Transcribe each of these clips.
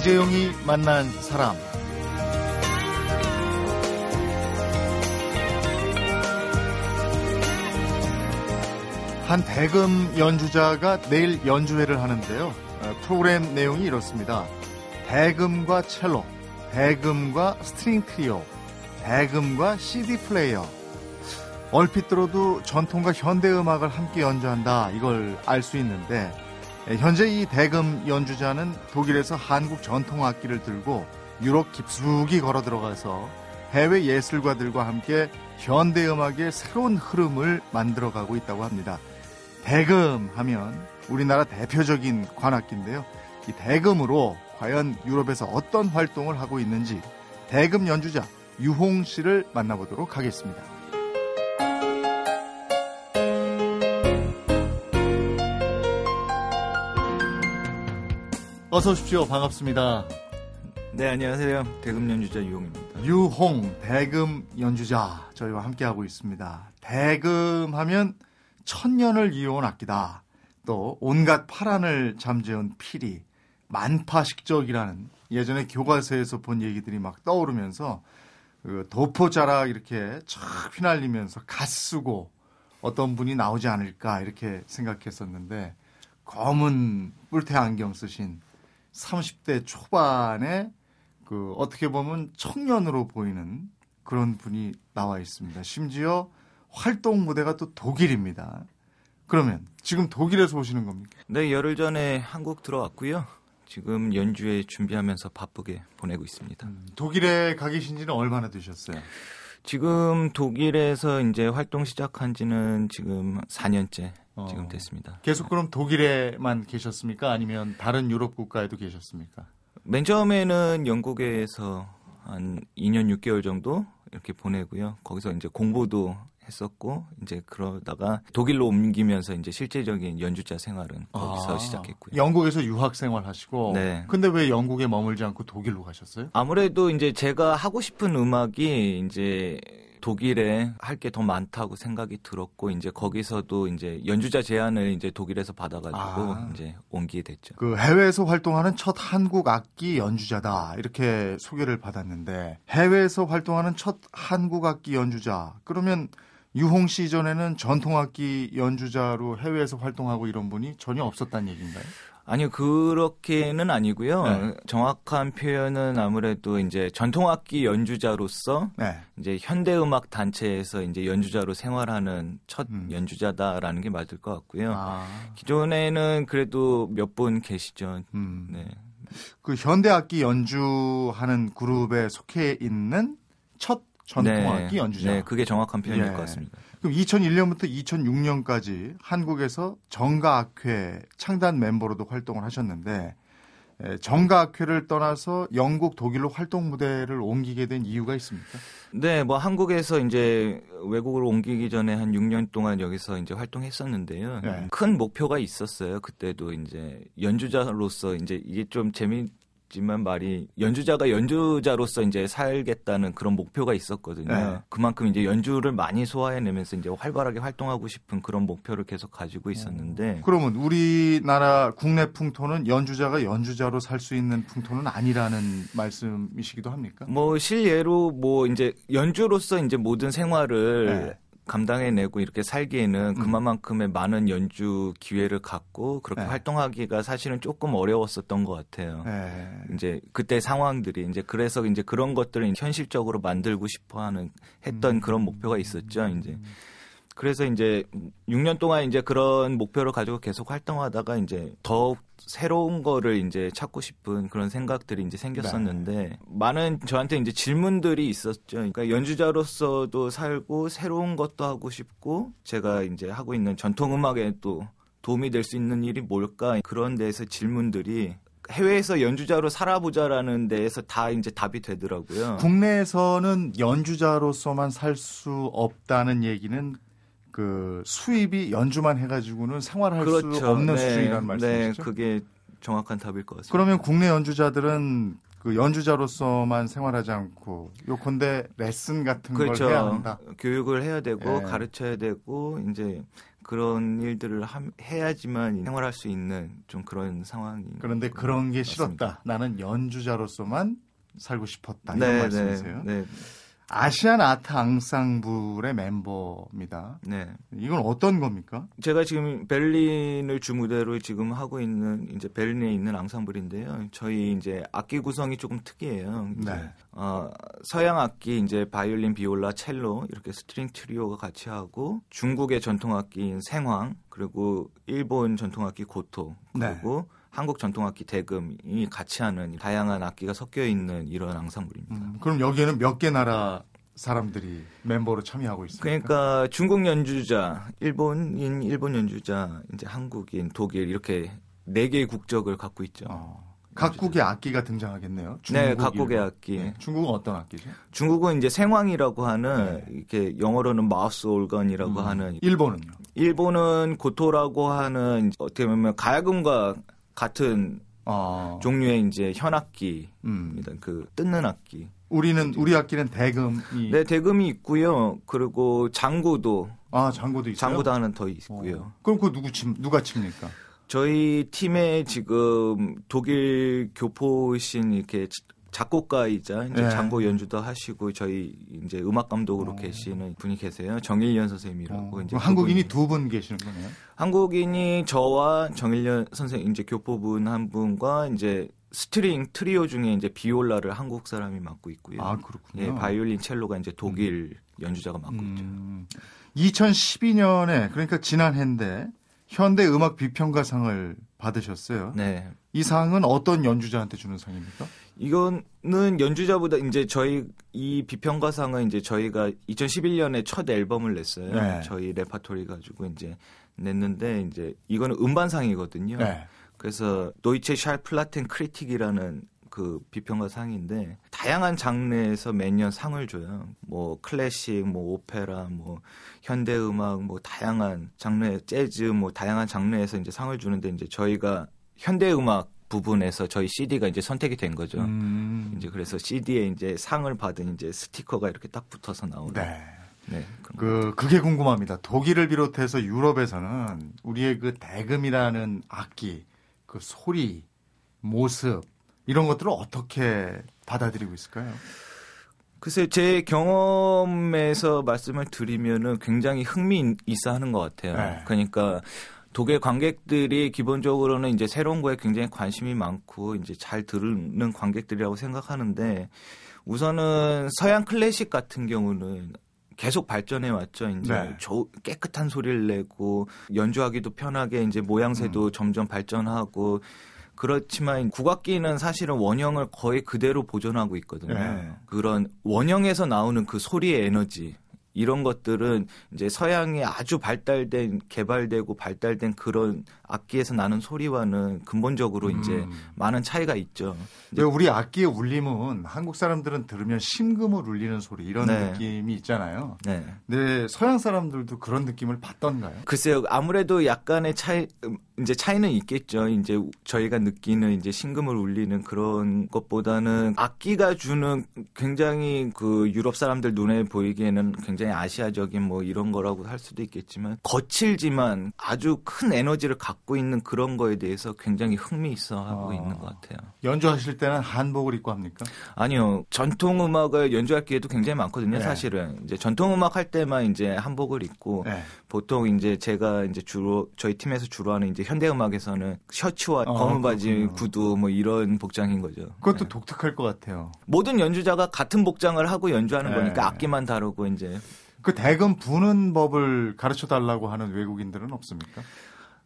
이재용이 만난 사람. 한 대금 연주자가 내일 연주회를 하는데요. 어, 프로그램 내용이 이렇습니다. 대금과 첼로, 대금과 string trio, 대금과 CD 플레이어. 얼핏 들어도 전통과 현대 음악을 함께 연주한다. 이걸 알 수 있는데 예, 현재 이 대금 연주자는 독일에서 한국 전통 악기를 들고 유럽 깊숙이 걸어 들어가서 해외 예술가들과 함께 현대 음악의 새로운 흐름을 만들어가고 있다고 합니다. 대금 하면 우리나라 대표적인 관악기인데요. 이 대금으로 과연 유럽에서 어떤 활동을 하고 있는지 대금 연주자 유홍 씨를 만나보도록 하겠습니다. 어서 오십시오. 반갑습니다. 네, 안녕하세요. 대금 연주자 유홍입니다. 유홍 대금 연주자 저희와 함께하고 있습니다. 대금 하면 천년을 이어온 악기다. 또 온갖 파란을 잠재운 피리, 만파식적이라는 예전에 교과서에서 본 얘기들이 막 떠오르면서 그 도포자락 이렇게 촥 휘날리면서 갓 쓰고 어떤 분이 나오지 않을까 이렇게 생각했었는데 검은 뿔테 안경 쓰신 30대 초반에 그 어떻게 보면 청년으로 보이는 그런 분이 나와 있습니다. 심지어 활동 무대가 또 독일입니다. 그러면 지금 독일에서 오시는 겁니까? 네, 열흘 전에 한국 들어왔고요. 지금 연주회 준비하면서 바쁘게 보내고 있습니다. 음, 독일에 가 계신 지는 얼마나 되셨어요? 지금 독일에서 이제 활동 시작한 지는 지금 4년째 어, 지금 됐습니다. 계속 그럼 독일에만 계셨습니까? 아니면 다른 유럽 국가에도 계셨습니까? 맨 처음에는 영국에서 한 2년 6개월 정도 이렇게 보내고요. 거기서 이제 공부도 했었고 이제 그러다가 독일로 옮기면서 이제 실제적인 연주자 생활은 거기서 아, 시작했고요. 영국에서 유학 생활 하시고 네. 근데 왜 영국에 머물지 않고 독일로 가셨어요? 아무래도 이제 제가 하고 싶은 음악이 이제 독일에 할 게 더 많다고 생각이 들었고 이제 거기서도 이제 연주자 제안을 이제 독일에서 받아가지고 아, 이제 옮기게 됐죠. 그 해외에서 활동하는 첫 한국 악기 연주자다 이렇게 소개를 받았는데 해외에서 활동하는 첫 한국 악기 연주자 그러면 유홍 씨 전에는 전통악기 연주자로 해외에서 활동하고 이런 분이 전혀 없었다는 얘기인가요? 아니요, 그렇게는 아니고요. 네. 정확한 표현은 아무래도 이제 전통악기 연주자로서 네. 이제 현대 음악 단체에서 이제 연주자로 생활하는 첫 음. 연주자다라는 게 맞을 것 같고요. 아. 기존에는 그래도 몇 분 계시죠. 음. 네. 그 현대악기 연주하는 그룹에 속해 있는 첫 전통악기 네, 연주자. 네, 그게 정확한 표현일 예. 것 같습니다. 그럼 2001년부터 2006년까지 한국에서 정가악회 창단 멤버로도 활동을 하셨는데 정가악회를 떠나서 영국, 독일로 활동 무대를 옮기게 된 이유가 있습니까? 네, 뭐 한국에서 이제 외국으로 옮기기 전에 한 6년 동안 여기서 이제 활동했었는데요. 네. 큰 목표가 있었어요. 그때도 이제 연주자로서 이제 이게 좀 재미 지만 말이 연주자가 연주자로서 이제 살겠다는 그런 목표가 있었거든요. 네. 그만큼 이제 연주를 많이 소화해내면서 이제 활발하게 활동하고 싶은 그런 목표를 계속 가지고 있었는데. 어. 그러면 우리나라 국내 풍토는 연주자가 연주자로 살 수 있는 풍토는 아니라는 말씀이시기도 합니까? 뭐 실예로 뭐 이제 연주로서 이제 모든 생활을 네. 감당해내고 이렇게 살기에는 음. 그만큼의 많은 연주 기회를 갖고 그렇게 네. 활동하기가 사실은 조금 어려웠었던 것 같아요. 네. 이제 그때 상황들이 이제 그래서 이제 그런 것들을 현실적으로 만들고 싶어하는 했던 음. 그런 목표가 있었죠. 이제 그래서 이제 6년 동안 이제 그런 목표를 가지고 계속 활동하다가 이제 더욱 새로운 거를 이제 찾고 싶은 그런 생각들이 이제 생겼었는데 네. 많은 저한테 이제 질문들이 있었죠. 그러니까 연주자로서도 살고 새로운 것도 하고 싶고 제가 이제 하고 있는 전통 음악에 또 도움이 될 수 있는 일이 뭘까 그런 데서 질문들이 해외에서 연주자로 살아보자라는 데에서 다 이제 답이 되더라고요. 국내에서는 연주자로서만 살 수 없다는 얘기는 그 수입이 연주만 해가지고는 생활할 그렇죠. 수 없는 네. 수준이라는 말씀이시죠? 네, 그게 정확한 답일 것 같습니다. 그러면 국내 연주자들은 그 연주자로서만 생활하지 않고 요컨대 레슨 같은 그렇죠. 걸 해야 한다. 교육을 해야 되고 네. 가르쳐야 되고 이제 그런 일들을 하, 해야지만 생활할 수 있는 좀 그런 상황이. 그런데 그런 게 싫었다. 나는 연주자로서만 살고 싶었다. 이런 네, 말씀이세요? 네, 네. 아시안 아트 앙상블의 멤버입니다. 네. 이건 어떤 겁니까? 제가 지금 베를린을 주무대로 지금 하고 있는 이제 베를린에 있는 앙상블인데요. 저희 이제 악기 구성이 조금 특이해요. 네. 어, 서양 악기 이제 바이올린, 비올라, 첼로 이렇게 string trio가 같이 하고 중국의 전통 악기인 생황 그리고 일본 전통 악기 고토 네. 그리고 네. 한국 전통악기 대금이 같이 하는 다양한 악기가 섞여 있는 이런 앙상블입니다. 음, 그럼 여기에는 몇 개 나라 사람들이 멤버로 참여하고 있습니다. 그러니까 중국 연주자, 일본인, 일본 연주자, 이제 한국인, 독일 이렇게 네 개의 국적을 갖고 있죠. 어. 각국의 악기가 등장하겠네요. 네, 각국의 악기. 네. 중국은 어떤 악기죠? 중국은 이제 생황이라고 하는 네. 이렇게 영어로는 마우스 올건이라고 음. 하는. 일본은요? 일본은 고토라고 하는 어떻게 보면 가야금과 같은 어. 종류의 이제 현악기입니다. 음. 그 뜯는 악기. 우리는 우리 악기는 대금이 네 대금이 있고요. 그리고 장구도 아 장구도 있어요. 장구도 하나 더 있고요. 어. 그럼 그 누구 침 누가 칩니까? 저희 팀에 지금 독일 교포신 이렇게 작곡가이자 이제 네. 장고 연주도 하시고 저희 이제 음악 감독으로 어. 계시는 분이 계세요. 정일련 선생님이라고 어. 이제 한국인이 두 분 계시는 거네요. 한국인이 저와 정일련 선생 이제 교포분 한 분과 이제 string trio 중에 이제 비올라를 한국 사람이 맡고 있고요. 아 그렇군요. 예, 바이올린 첼로가 이제 독일 음. 연주자가 맡고 음. 있죠. 2012년에 그러니까 지난해인데 현대 음악 비평가상을 받으셨어요. 네. 이 상은 어떤 연주자한테 주는 상입니까? 이거는 연주자보다 이제 저희 이 비평가상은 이제 저희가 2011년에 첫 앨범을 냈어요. 네. 저희 레파토리 가지고 이제 냈는데 이제 이거는 음반상이거든요. 네. 그래서 Deutsche Schallplattenkritik이라는 그 비평가 상인데 다양한 장르에서 매년 상을 줘요. 뭐 클래식, 뭐 오페라, 뭐 현대 음악, 뭐 다양한 장르, 재즈, 뭐 다양한 장르에서 이제 상을 주는데 이제 저희가 현대 음악 부분에서 저희 CD가 이제 선택이 된 거죠. 음. 이제 그래서 CD에 이제 상을 받은 이제 스티커가 이렇게 딱 붙어서 나오는. 네. 네. 그 그게 궁금합니다. 독일을 비롯해서 유럽에서는 우리의 그 대금이라는 악기 그 소리, 모습 이런 것들을 어떻게 받아들이고 있을까요? 글쎄 제 경험에서 말씀을 드리면은 굉장히 흥미 있어 하는 것 같아요. 네. 그러니까 독일 관객들이 기본적으로는 이제 새로운 거에 굉장히 관심이 많고 이제 잘 들는 관객들이라고 생각하는데 우선은 서양 클래식 같은 경우는 계속 발전해 왔죠. 이제 네. 조, 깨끗한 소리를 내고 연주하기도 편하게 이제 모양새도 음. 점점 발전하고 그렇지만 국악기는 사실은 원형을 거의 그대로 보존하고 있거든요. 네. 그런 원형에서 나오는 그 소리의 에너지 이런 것들은 이제 서양이 아주 발달된 개발되고 발달된 그런 악기에서 나는 소리와는 근본적으로 음. 이제 많은 차이가 있죠. 왜 우리 악기의 울림은 한국 사람들은 들으면 심금을 울리는 소리 이런 네. 느낌이 있잖아요. 네. 근데 서양 사람들도 그런 느낌을 받던가요? 글쎄요. 아무래도 약간의 차이 음, 이제 차이는 있겠죠. 이제 저희가 느끼는 이제 심금을 울리는 그런 것보다는 악기가 주는 굉장히 그 유럽 사람들 눈에 보이기에는 굉장히 아시아적인 뭐 이런 거라고 할 수도 있겠지만 거칠지만 아주 큰 에너지를 갖고 있는 그런 거에 대해서 굉장히 흥미 있어 하고 아, 있는 것 같아요. 연주하실 때는 한복을 입고 합니까? 아니요. 전통 음악을 연주할 기회도 굉장히 많거든요, 네. 사실은. 이제 전통 음악 할 때만 이제 한복을 입고 네. 보통 이제 제가 이제 주로 저희 팀에서 주로 하는 이제 현대 음악에서는 셔츠와 어, 검은 바지, 구두 뭐 이런 복장인 거죠. 그것도 네. 독특할 것 같아요. 모든 연주자가 같은 복장을 하고 연주하는 네. 거니까 악기만 다르고 이제 그 대금 부는 법을 가르쳐 달라고 하는 외국인들은 없습니까?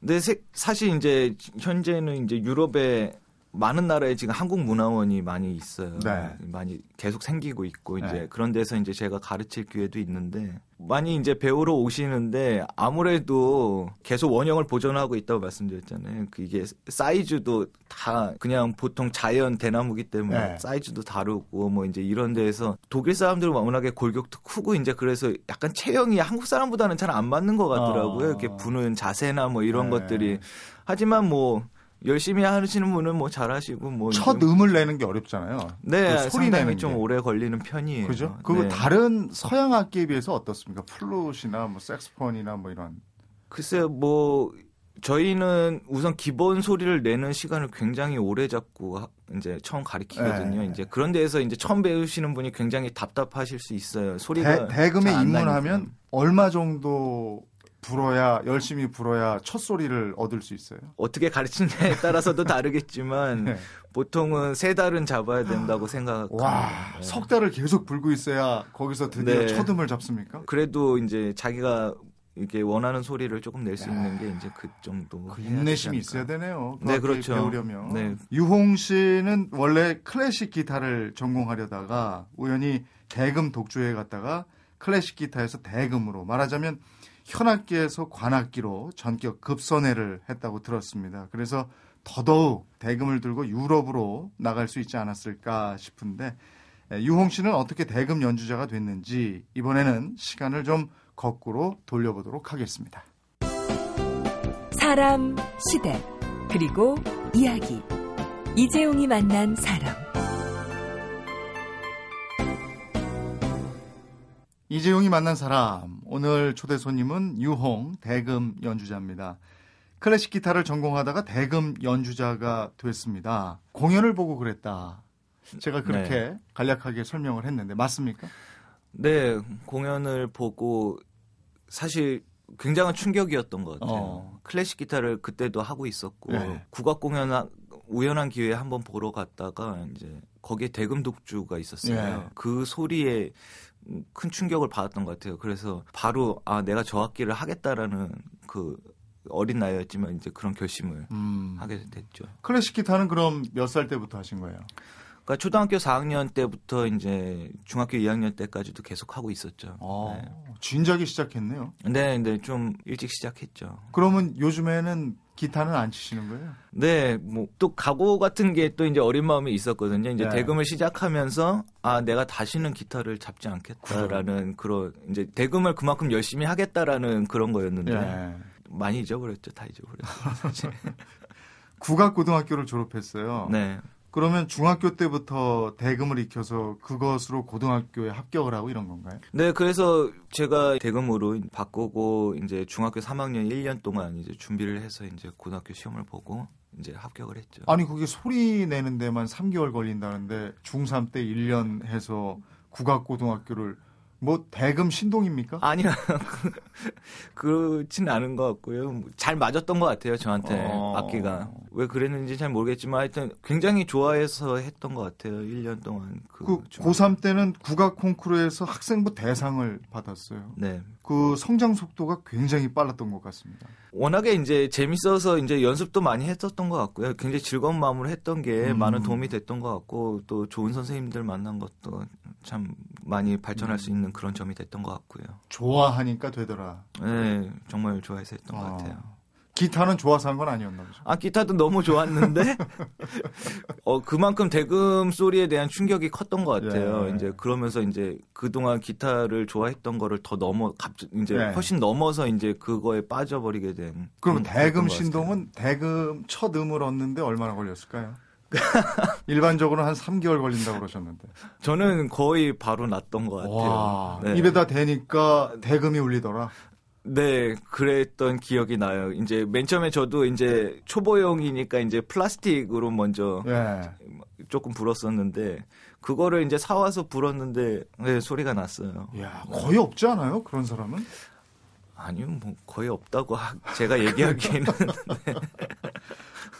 네, 사실 이제 현재는 이제 유럽에 많은 나라에 지금 한국 문화원이 많이 있어요. 네. 많이 계속 생기고 있고 이제 네. 그런 데서 이제 제가 가르칠 기회도 있는데 많이 이제 배우러 오시는데 아무래도 계속 원형을 보존하고 있다고 말씀드렸잖아요. 그 이게 사이즈도 다 그냥 보통 자연 대나무기 때문에 네. 사이즈도 다르고 뭐 이제 이런 데에서 독일 사람들은 워낙에 골격도 크고 이제 그래서 약간 체형이 한국 사람보다는 잘 안 맞는 것 같더라고요. 어. 이렇게 부는 자세나 뭐 이런 네. 것들이 하지만 뭐 열심히 하시는 분은 뭐 잘하시고 뭐 첫 음을 내는 게 어렵잖아요. 네, 그 소리 내는 좀 오래 걸리는 편이에요. 그죠? 그거 네. 다른 서양 악기에 비해서 어떻습니까? 플룻이나 뭐 색스폰이나 뭐 이런 글쎄요, 뭐 저희는 우선 기본 소리를 내는 시간을 굉장히 오래 잡고 이제 처음 가르치거든요. 네. 이제 그런 데에서 이제 처음 배우시는 분이 굉장히 답답하실 수 있어요. 소리가 대, 금에 입문하면 얼마 정도 불어야 열심히 불어야 첫 소리를 얻을 수 있어요. 어떻게 가르치냐에 따라서도 다르겠지만 네. 보통은 세 달은 잡아야 된다고 생각합니다. 와, 네. 석 달을 계속 불고 있어야 거기서 드디어 네. 첫음을 잡습니까? 그래도 이제 자기가 이게 원하는 소리를 조금 낼 수 있는 게 이제 그 정도 그 인내심이 있어야 되네요. 네, 그렇죠. 배우려면. 네. 유홍 씨는 원래 클래식 기타를 전공하려다가 우연히 대금 독주에 갔다가 클래식 기타에서 대금으로 말하자면 현악기에서 관악기로 전격 급선회를 했다고 들었습니다. 그래서 더더욱 대금을 들고 유럽으로 나갈 수 있지 않았을까 싶은데 유홍 씨는 어떻게 대금 연주자가 됐는지 이번에는 시간을 좀 거꾸로 돌려보도록 하겠습니다. 사람, 시대, 그리고 이야기. 이재용이 만난 사람. 이재용이 만난 사람. 오늘 초대 손님은 유홍 대금 연주자입니다. 클래식 기타를 전공하다가 대금 연주자가 됐습니다. 공연을 보고 그랬다. 제가 그렇게 네. 간략하게 설명을 했는데 맞습니까? 네, 공연을 보고 사실 굉장한 충격이었던 것 같아요. 어. 클래식 기타를 그때도 하고 있었고 네. 국악 공연 우연한 기회에 한번 보러 갔다가 이제 거기에 대금 독주가 있었어요. 네. 그 소리에 큰 충격을 받았던 것 같아요. 그래서 바로 아 내가 저 악기를 하겠다라는 그 어린 나이였지만 이제 그런 결심을 음. 하게 됐죠. 클래식 기타는 그럼 몇 살 때부터 하신 거예요? 그러니까 초등학교 4학년 때부터 이제 중학교 2학년 때까지도 계속 하고 있었죠. 아, 네. 진작에 시작했네요. 네, 네, 좀 일찍 시작했죠. 그러면 요즘에는 기타는 안 치시는 거예요? 네, 뭐 또 각오 같은 게 또 이제 어린 마음이 있었거든요. 이제 네. 대금을 시작하면서 아 내가 다시는 기타를 잡지 않겠다라는 그런 이제 대금을 그만큼 열심히 하겠다라는 그런 거였는데 네. 많이 잊어버렸죠, 다 잊어버렸어요. 국악고등학교를 졸업했어요. 네. 그러면 중학교 때부터 대금을 익혀서 그것으로 고등학교에 합격을 하고 이런 건가요? 네, 그래서 제가 대금으로 바꾸고 이제 중학교 3학년 1년 동안 이제 준비를 해서 이제 고등학교 시험을 보고 이제 합격을 했죠. 아니, 그게 소리 내는 데만 3개월 걸린다는데 중3 때 1년 해서 국악고등학교를 뭐 대금 신동입니까? 아니요. 그렇지는 않은 것 같고요. 잘 맞았던 것 같아요. 저한테 어... 악기가. 왜 그랬는지 잘 모르겠지만 하여튼 굉장히 좋아해서 했던 것 같아요. 1년 동안. 그, 그 고3 때는 국악 콩쿠르에서 학생부 대상을 받았어요. 네. 그 성장 속도가 굉장히 빨랐던 것 같습니다. 워낙에 이제 재밌어서 이제 연습도 많이 했었던 것 같고요. 굉장히 즐거운 마음으로 했던 게 음. 많은 도움이 됐던 것 같고 또 좋은 선생님들 만난 것도 참 많이 발전할 음. 수 있는 그런 점이 됐던 것 같고요. 좋아하니까 되더라. 네, 정말 좋아해서 했던 어. 것 같아요. 기타는 좋아서 한 건 아니었나 보죠. 아, 기타도 너무 좋았는데, 어, 그만큼 대금 소리에 대한 충격이 컸던 것 같아요. 예. 이제 그러면서 이제 그동안 기타를 좋아했던 거를 더 넘어, 갑자기 이제 예. 훨씬 넘어서 이제 그거에 빠져버리게 된. 그럼 대금 신동은 대금 첫 음을 얻는데 얼마나 걸렸을까요? 일반적으로 한 3개월 걸린다고 그러셨는데. 저는 거의 바로 났던 것 같아요. 네. 입에다 대니까 대금이 울리더라. 네, 그랬던 기억이 나요. 이제 맨 처음에 저도 이제 초보용이니까 이제 플라스틱으로 먼저 네. 조금 불었었는데 그거를 이제 사와서 불었는데 네, 소리가 났어요. 야, 거의 없지 않아요? 그런 사람은? 아니요, 뭐 거의 없다고 제가 얘기하기에는. 네.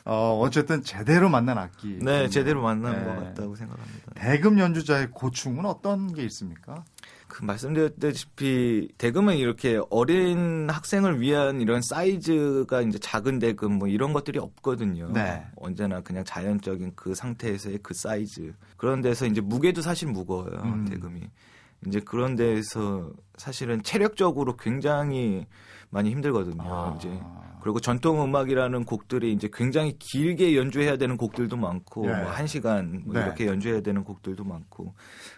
어, 어쨌든 제대로 만난 악기. 네, 제대로 만난 네. 것 같다고 생각합니다. 대금 연주자의 고충은 어떤 게 있습니까? 그 말씀드렸다시피 대금은 이렇게 어린 학생을 위한 이런 사이즈가 이제 작은 대금 뭐 이런 것들이 없거든요. 네. 언제나 그냥 자연적인 그 상태에서의 그 사이즈. 그런 데서 이제 무게도 사실 무거워요. 음. 대금이. 이제 그런 데에서 사실은 체력적으로 굉장히 많이 힘들거든요. 아. 이제 그리고 전통 음악이라는 곡들이 이제 굉장히 길게 연주해야 되는 곡들도 많고 네. 뭐한 시간 뭐 네. 이렇게 연주해야 되는 곡들도 많고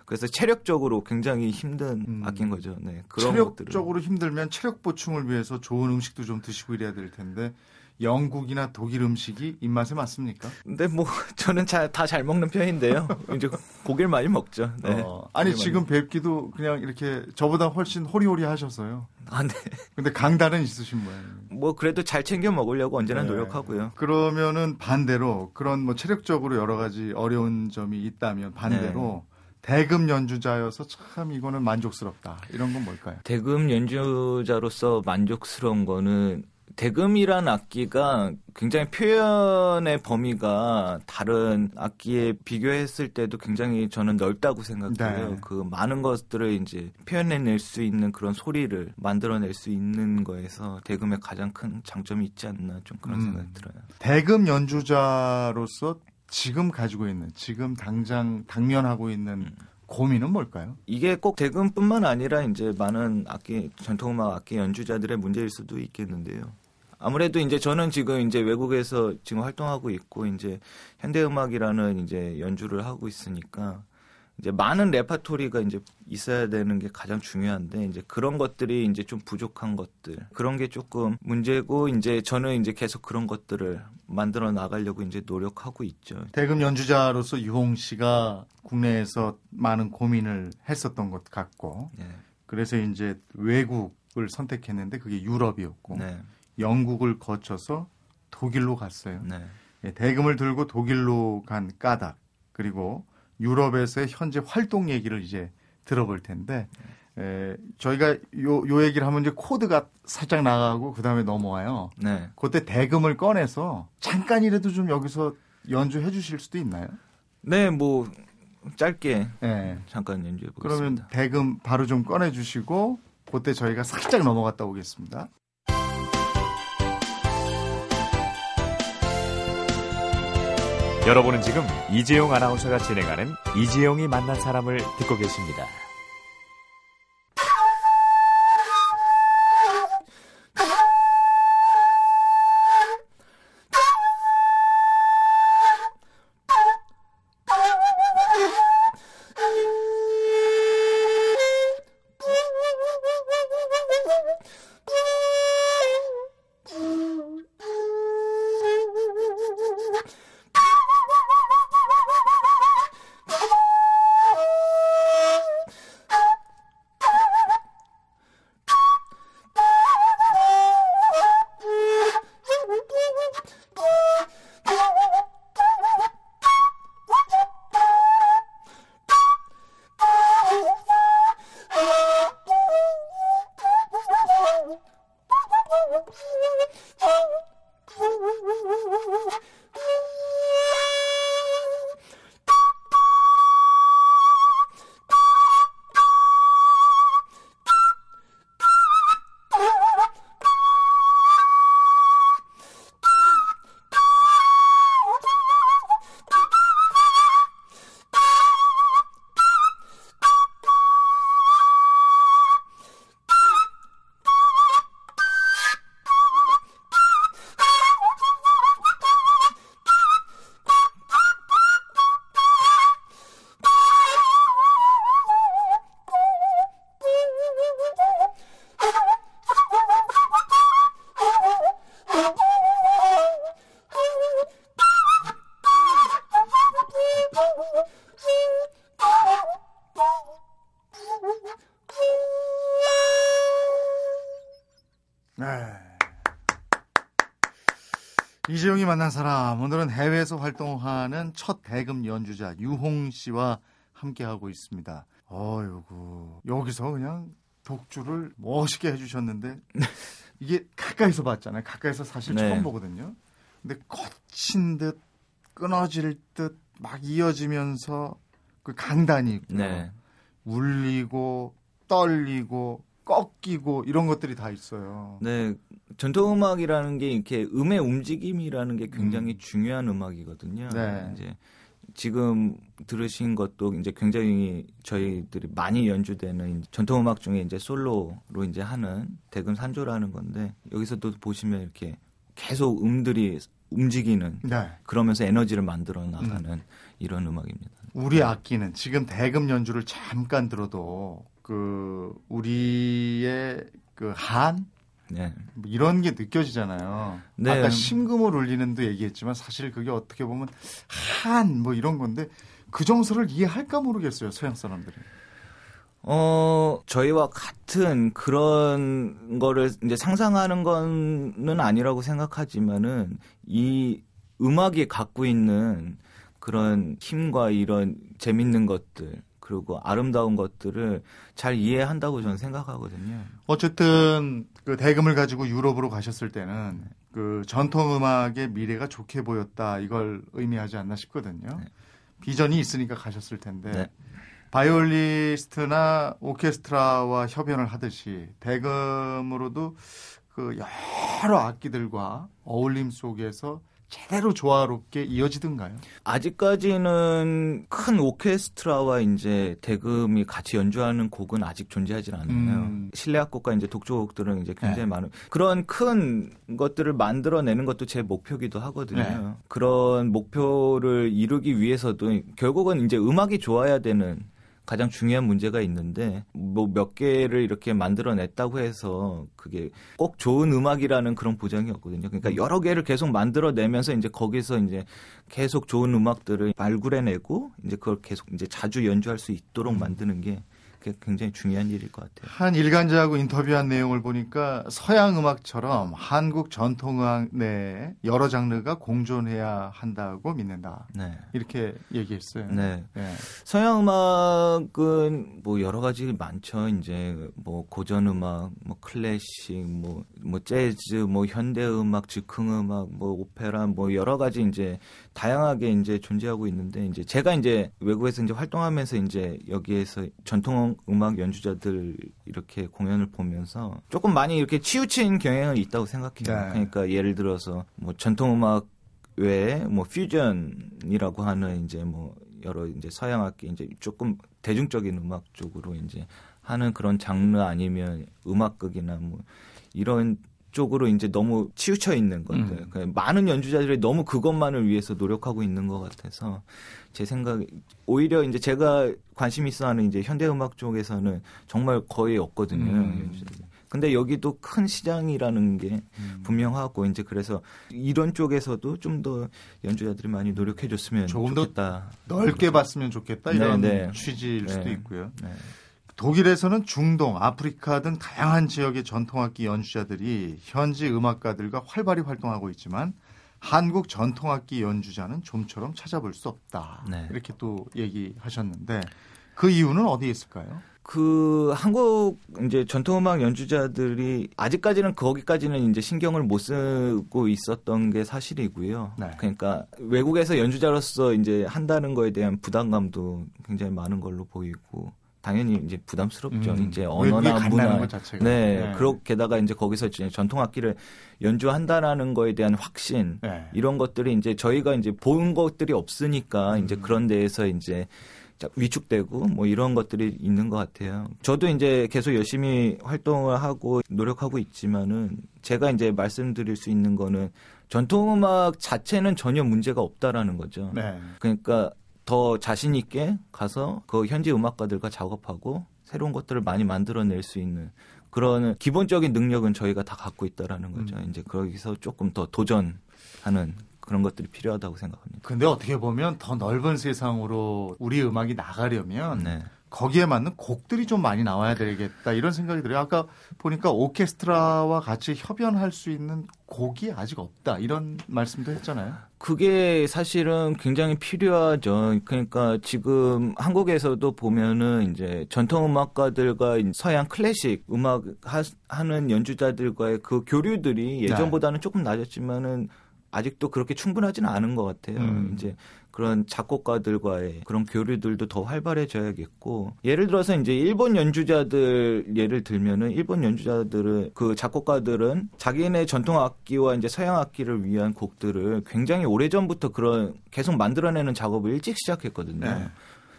그래서 체력적으로 굉장히 힘든 음. 악기인 거죠. 네. 그런 체력적으로 것들은. 힘들면 체력 보충을 위해서 좋은 음식도 좀 드시고 이래야 될 텐데 영국이나 독일 음식이 입맛에 맞습니까? 근데 뭐 저는 다 잘 먹는 편인데요. 이제 고기를 많이 먹죠. 네. 어, 아니 지금 뵙기도 그냥 이렇게 저보다 훨씬 호리호리 하셔서요. 아, 네. 근데 강단은 있으신 모양이에요. 뭐 그래도 잘 챙겨 먹으려고 언제나 네. 노력하고요. 그러면은 반대로 그런 뭐 체력적으로 여러 가지 어려운 점이 있다면 반대로 네. 대금 연주자여서 참 이거는 만족스럽다. 이런 건 뭘까요? 대금 연주자로서 만족스러운 거는 대금이란 악기가 굉장히 표현의 범위가 다른 악기에 비교했을 때도 굉장히 저는 넓다고 생각해요. 네. 그 많은 것들을 이제 표현해낼 수 있는 그런 소리를 만들어낼 수 있는 거에서 대금의 가장 큰 장점이 있지 않나 좀 그런 음. 생각이 들어요. 대금 연주자로서 지금 가지고 있는 지금 당장 당면하고 있는 고민은 뭘까요? 이게 꼭 대금뿐만 아니라 이제 많은 악기 전통음악 악기 연주자들의 문제일 수도 있겠는데요. 아무래도 이제 저는 지금 이제 외국에서 지금 활동하고 있고 이제 현대 음악이라는 이제 연주를 하고 있으니까 이제 많은 레파토리가 이제 있어야 되는 게 가장 중요한데 이제 그런 것들이 이제 좀 부족한 것들 그런 게 조금 문제고 이제 저는 이제 계속 그런 것들을 만들어 나가려고 이제 노력하고 있죠. 대금 연주자로서 유홍 씨가 국내에서 많은 고민을 했었던 것 같고 네. 그래서 이제 외국을 선택했는데 그게 유럽이었고 네. 영국을 거쳐서 독일로 갔어요. 네. 예, 대금을 들고 독일로 간 까닭 그리고 유럽에서의 현재 활동 얘기를 이제 들어볼 텐데 에, 저희가 요, 요 얘기를 하면 이제 코드가 살짝 나가고 그 다음에 넘어와요. 네. 그때 대금을 꺼내서 잠깐이라도 좀 여기서 연주해 주실 수도 있나요? 네, 뭐 짧게 예. 잠깐 연주해 그러면 보겠습니다. 대금 바로 좀 꺼내 주시고 그때 저희가 살짝 넘어갔다 오겠습니다. 여러분은 지금 이재용 아나운서가 진행하는 이재용이 만난 사람을 듣고 계십니다. 네. 이재용이 만난 사람 오늘은 해외에서 활동하는 첫 대금 연주자 유홍 씨와 함께 하고 있습니다. 어이구 여기서 그냥 독주를 멋있게 해주셨는데 이게 가까이서 봤잖아요. 가까이서 사실 네. 처음 보거든요. 근데 거친 듯 끊어질 듯 막 이어지면서 그 강단이 있고요. 네. 울리고 떨리고 꺾이고 이런 것들이 다 있어요. 네. 전통 음악이라는 게 이렇게 음의 움직임이라는 게 굉장히 중요한 음악이거든요. 네. 이제 지금 들으신 것도 이제 굉장히 저희들이 많이 연주되는 전통 음악 중에 이제 솔로로 이제 하는 대금 산조라는 건데 여기서도 보시면 이렇게 계속 음들이 움직이는 네. 그러면서 에너지를 만들어 나가는 이런 음악입니다. 우리 악기는 지금 대금 연주를 잠깐 들어도 그 우리의 그 한 네. 뭐 이런 게 느껴지잖아요. 네. 아까 심금을 울리는도 얘기했지만 사실 그게 어떻게 보면 한 뭐 이런 건데 그 정서를 이해할까 모르겠어요. 서양 사람들이. 어, 저희와 같은 그런 거를 이제 상상하는 거는 아니라고 생각하지만은 이 음악이 갖고 있는 그런 힘과 이런 재밌는 것들 그리고 아름다운 것들을 잘 이해한다고 저는 생각하거든요. 어쨌든 그 대금을 가지고 유럽으로 가셨을 때는 그 전통 음악의 미래가 좋게 보였다 이걸 의미하지 않나 싶거든요. 네. 비전이 있으니까 가셨을 텐데 네. 바이올리스트나 오케스트라와 협연을 하듯이 대금으로도 그 여러 악기들과 어울림 속에서 제대로 조화롭게 이어지던가요? 아직까지는 큰 오케스트라와 이제 대금이 같이 연주하는 곡은 아직 존재하지 않아요. 음. 실내악곡과 이제 독주곡들은 이제 굉장히 네. 많은 그런 큰 것들을 만들어내는 것도 제 목표기도 하거든요. 네. 그런 목표를 이루기 위해서도 결국은 이제 음악이 좋아야 되는 가장 중요한 문제가 있는데 뭐 몇 개를 이렇게 만들어냈다고 해서 그게 꼭 좋은 음악이라는 그런 보장이 없거든요. 그러니까 여러 개를 계속 만들어내면서 이제 거기서 이제 계속 좋은 음악들을 발굴해내고 이제 그걸 계속 이제 자주 연주할 수 있도록 만드는 게 그게 굉장히 중요한 일일 것 같아요. 한 일간지하고 인터뷰한 내용을 보니까 서양 음악처럼 한국 전통 음악 내에 여러 장르가 공존해야 한다고 믿는다. 네. 이렇게 얘기했어요. 네. 네. 서양 음악은 뭐 여러 가지 많죠. 이제 뭐 고전 음악, 뭐 클래식, 뭐, 뭐 재즈, 뭐 현대 음악, 즉흥 음악, 뭐 오페라, 뭐 여러 가지 이제 다양하게 이제 존재하고 있는데 이제 제가 이제 외국에서 이제 활동하면서 이제 여기에서 전통 음악 연주자들 이렇게 공연을 보면서 조금 많이 이렇게 치우친 경향은 있다고 생각해요. 네. 그러니까 예를 들어서 뭐 전통 음악 외에 뭐 퓨전이라고 하는 이제 뭐 여러 이제 서양 악기 이제 조금 대중적인 음악 쪽으로 이제 하는 그런 장르 아니면 음악극이나 뭐 이런 쪽으로 이제 너무 치우쳐 있는 것들. 음. 그러니까 많은 연주자들이 너무 그것만을 위해서 노력하고 있는 것 같아서 제 생각에 오히려 이제 제가 관심 있어 하는 이제 현대 음악 쪽에서는 정말 거의 없거든요. 음. 근데 여기도 큰 시장이라는 게 음. 분명하고 이제 그래서 이런 쪽에서도 좀 더 연주자들이 많이 노력해 줬으면 조금 더 좋겠다. 넓게 봤으면 좋겠다 이런 네, 네. 취지일 수도 네. 있고요. 네. 독일에서는 중동, 아프리카 등 다양한 지역의 전통악기 연주자들이 현지 음악가들과 활발히 활동하고 있지만 한국 전통악기 연주자는 좀처럼 찾아볼 수 없다. 네. 이렇게 또 얘기하셨는데 그 이유는 어디에 있을까요? 그 한국 이제 전통음악 연주자들이 아직까지는 거기까지는 이제 신경을 못 쓰고 있었던 게 사실이고요. 네. 그러니까 외국에서 연주자로서 이제 한다는 거에 대한 부담감도 굉장히 많은 걸로 보이고 당연히 이제 부담스럽죠. 음, 이제 언어나 문화. 네, 네. 그렇 게다가 이제 거기서 이제 전통 악기를 연주한다라는 거에 대한 확신 네. 이런 것들이 이제 저희가 이제 본 것들이 없으니까 이제 그런 데에서 이제 자, 위축되고 뭐 이런 것들이 있는 것 같아요. 저도 이제 계속 열심히 활동을 하고 노력하고 있지만은 제가 이제 말씀드릴 수 있는 거는 전통음악 자체는 전혀 문제가 없다라는 거죠. 네. 그러니까 더 자신 있게 가서 그 현지 음악가들과 작업하고 새로운 것들을 많이 만들어낼 수 있는 그런 기본적인 능력은 저희가 다 갖고 있다라는 거죠. 음. 이제 거기서 조금 더 도전하는 그런 것들이 필요하다고 생각합니다. 근데 어떻게 보면 더 넓은 세상으로 우리 음악이 나가려면 네. 거기에 맞는 곡들이 좀 많이 나와야 되겠다 이런 생각이 들어요. 아까 보니까 오케스트라와 같이 협연할 수 있는 곡이 아직 없다 이런 말씀도 했잖아요. 그게 사실은 굉장히 필요하죠. 그러니까 지금 한국에서도 보면은 이제 전통 음악가들과 서양 클래식 음악 하, 하는 연주자들과의 그 교류들이 예전보다는 조금 낮았지만은 아직도 그렇게 충분하지는 않은 것 같아요. 음. 이제 그런 작곡가들과의 그런 교류들도 더 활발해져야겠고 예를 들어서 이제 일본 연주자들 예를 들면은 일본 연주자들은 그 작곡가들은 자기네 전통 악기와 이제 서양 악기를 위한 곡들을 굉장히 오래전부터 그런 계속 만들어내는 작업을 일찍 시작했거든요. 네.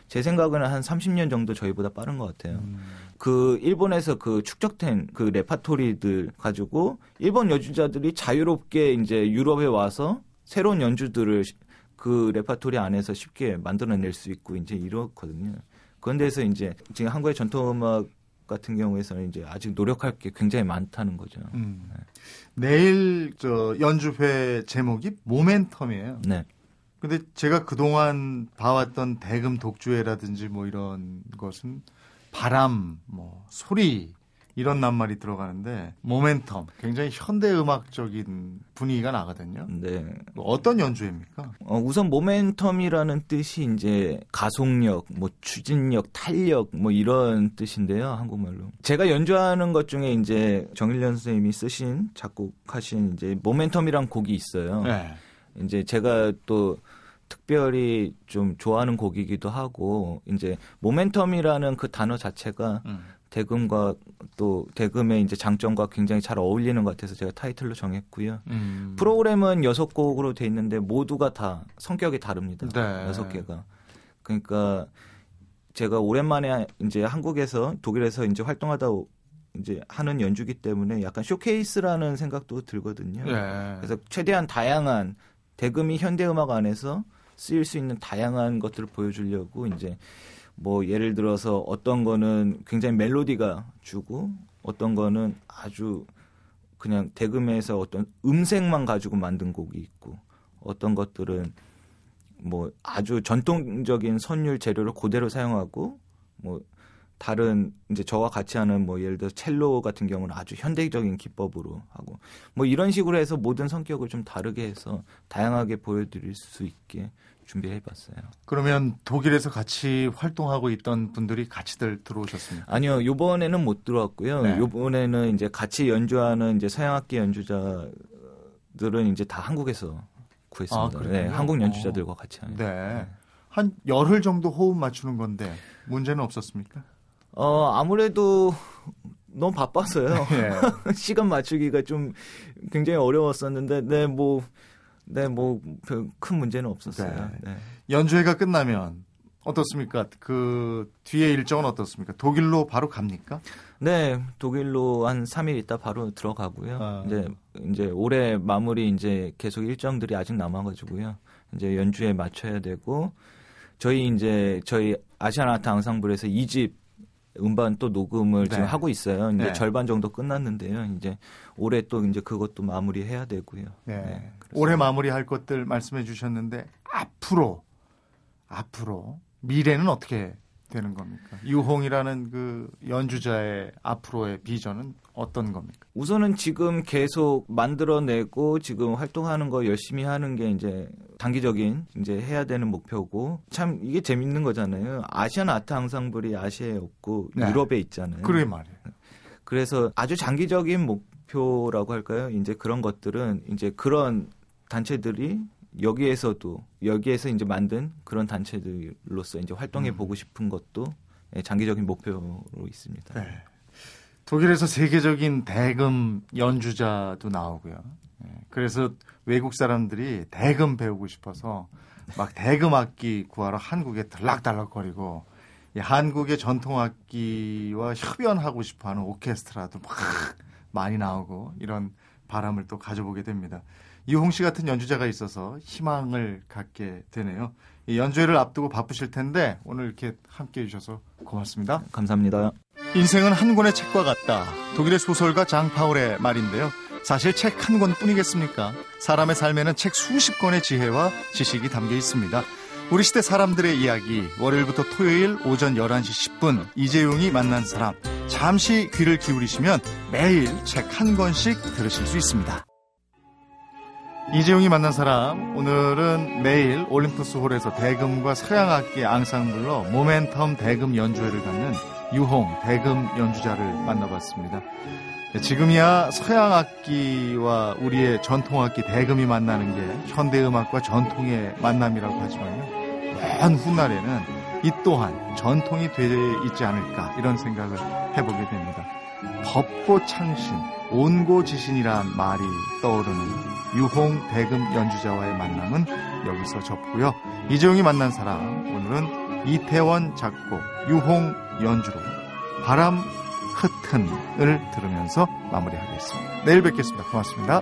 제 생각에는 한 30년 정도 저희보다 빠른 것 같아요. 음. 그 일본에서 그 축적된 그 레파토리들 가지고 일본 연주자들이 자유롭게 이제 유럽에 와서 새로운 연주들을 시- 그 레파토리 안에서 쉽게 만들어낼 수 있고 이제 이렇거든요. 그런 데서 이제 지금 한국의 전통 음악 같은 경우에서는 이제 아직 노력할 게 굉장히 많다는 거죠. 음. 내일 저 연주회 제목이 모멘텀이에요. 네. 근데 제가 그동안 봐왔던 대금 독주회라든지 뭐 이런 것은 바람, 뭐 소리 이런 낱말이 들어가는데 모멘텀 굉장히 현대 음악적인 분위기가 나거든요. 네. 어떤 연주회입니까? 어, 우선 모멘텀이라는 뜻이 이제 가속력, 뭐 추진력, 탄력 뭐 이런 뜻인데요. 한국말로. 제가 연주하는 것 중에 이제 정일련 선생님이 쓰신 작곡하신 이제 모멘텀이란 곡이 있어요. 네. 이제 제가 또 특별히 좀 좋아하는 곡이기도 하고 이제 모멘텀이라는 그 단어 자체가 음. 대금과 또 대금의 이제 장점과 굉장히 잘 어울리는 것 같아서 제가 타이틀로 정했고요. 음. 프로그램은 여섯 곡으로 돼 있는데 모두가 다 성격이 다릅니다. 네. 여섯 개가. 그러니까 제가 오랜만에 이제 한국에서 독일에서 이제 활동하다 오- 이제 하는 연주기 때문에 약간 쇼케이스라는 생각도 들거든요. 네. 그래서 최대한 다양한 대금이 현대 음악 안에서 쓰일 수 있는 다양한 것들을 보여주려고 이제 뭐 예를 들어서 어떤 거는 굉장히 멜로디가 주고 어떤 거는 아주 그냥 대금에서 어떤 음색만 가지고 만든 곡이 있고 어떤 것들은 뭐 아주 전통적인 선율 재료를 그대로 사용하고 뭐 다른 이제 저와 같이 하는 뭐 예를 들어 첼로 같은 경우는 아주 현대적인 기법으로 하고 뭐 이런 식으로 해서 모든 성격을 좀 다르게 해서 다양하게 보여드릴 수 있게 준비해 봤어요. 그러면 독일에서 같이 활동하고 있던 분들이 같이들 들어오셨습니까? 아니요, 요번에는 못 들어왔고요. 네. 요번에는 이제 같이 연주하는 이제 서양악기 연주자들은 이제 다 한국에서 구했습니다. 아? 네, 한국 연주자들과 같이 하는. 네. 한 열흘 정도 호흡 맞추는 건데 문제는 없었습니까? 어, 아무래도 너무 바빴어요. 예. 시간 맞추기가 좀 굉장히 어려웠었는데, 네, 뭐, 네, 뭐, 별큰 문제는 없었어요. 네. 네. 연주회가 끝나면 어떻습니까? 그 뒤에 일정은 어떻습니까? 독일로 바로 갑니까? 네, 독일로 한 3일 있다 바로 들어가고요. 아. 이제, 이제 올해 마무리 이제 계속 일정들이 아직 남아 가지고요. 이제 연주에 맞춰야 되고, 저희 이제, 저희 아트 앙상블에서 2집 음반 또 녹음을 지금 네. 하고 있어요. 이제 네. 절반 정도 끝났는데요. 이제 올해 또 이제 그것도 마무리해야 되고요. 네. 네, 올해 마무리할 것들 말씀해 주셨는데 앞으로 앞으로 미래는 어떻게 되는 겁니까? 유홍이라는 그 연주자의 앞으로의 비전은 어떤 겁니까? 우선은 지금 계속 만들어내고 지금 활동하는 거 열심히 하는 게 이제 단기적인 이제 해야 되는 목표고 참 이게 재밌는 거잖아요. 아시안 아트 앙상블이 아시아에 없고 네. 유럽에 있잖아요. 그러게 말이에요. 그래서 아주 장기적인 목표라고 할까요? 이제 그런 것들은 이제 그런 단체들이 여기에서도 여기에서 이제 만든 그런 단체들로서 이제 활동해 보고 싶은 것도 예, 장기적인 목표로 있습니다. 네. 독일에서 세계적인 대금 연주자도 나오고요. 예, 그래서 외국 사람들이 대금 배우고 싶어서 막 대금 악기 구하러 한국에 들락달락거리고 이 한국의 전통 악기와 협연하고 싶어하는 오케스트라도 막 많이 나오고 이런 바람을 또 가져보게 됩니다. 이홍 씨 같은 연주자가 있어서 희망을 갖게 되네요. 이 연주회를 앞두고 바쁘실 텐데 오늘 이렇게 함께 해주셔서 고맙습니다. 감사합니다. 인생은 한 권의 책과 같다. 독일의 소설가 장 파울의 말인데요. 사실 책 한 권뿐이겠습니까? 사람의 삶에는 책 수십 권의 지혜와 지식이 담겨 있습니다. 우리 시대 사람들의 이야기 월요일부터 토요일 오전 11시 10분 이재용이 만난 사람 잠시 귀를 기울이시면 매일 책 한 권씩 들으실 수 있습니다. 이재용이 만난 사람 오늘은 내일 올림푸스 홀에서 대금과 서양악기 앙상블러 모멘텀 대금 연주회를 갖는 유홍 대금 연주자를 만나봤습니다. 지금이야 서양 악기와 우리의 전통 악기 대금이 만나는 게 현대 음악과 전통의 만남이라고 하지만요. 먼 훗날에는 이 또한 전통이 되어 있지 않을까 이런 생각을 해보게 됩니다. 법고 창신, 온고 지신이란 말이 떠오르는 유홍 대금 연주자와의 만남은 여기서 접고요. 이재용이 만난 사람 오늘은 이태원 작곡 유홍 연주로 바람 흩은을 들으면서 마무리하겠습니다. 내일 뵙겠습니다. 고맙습니다.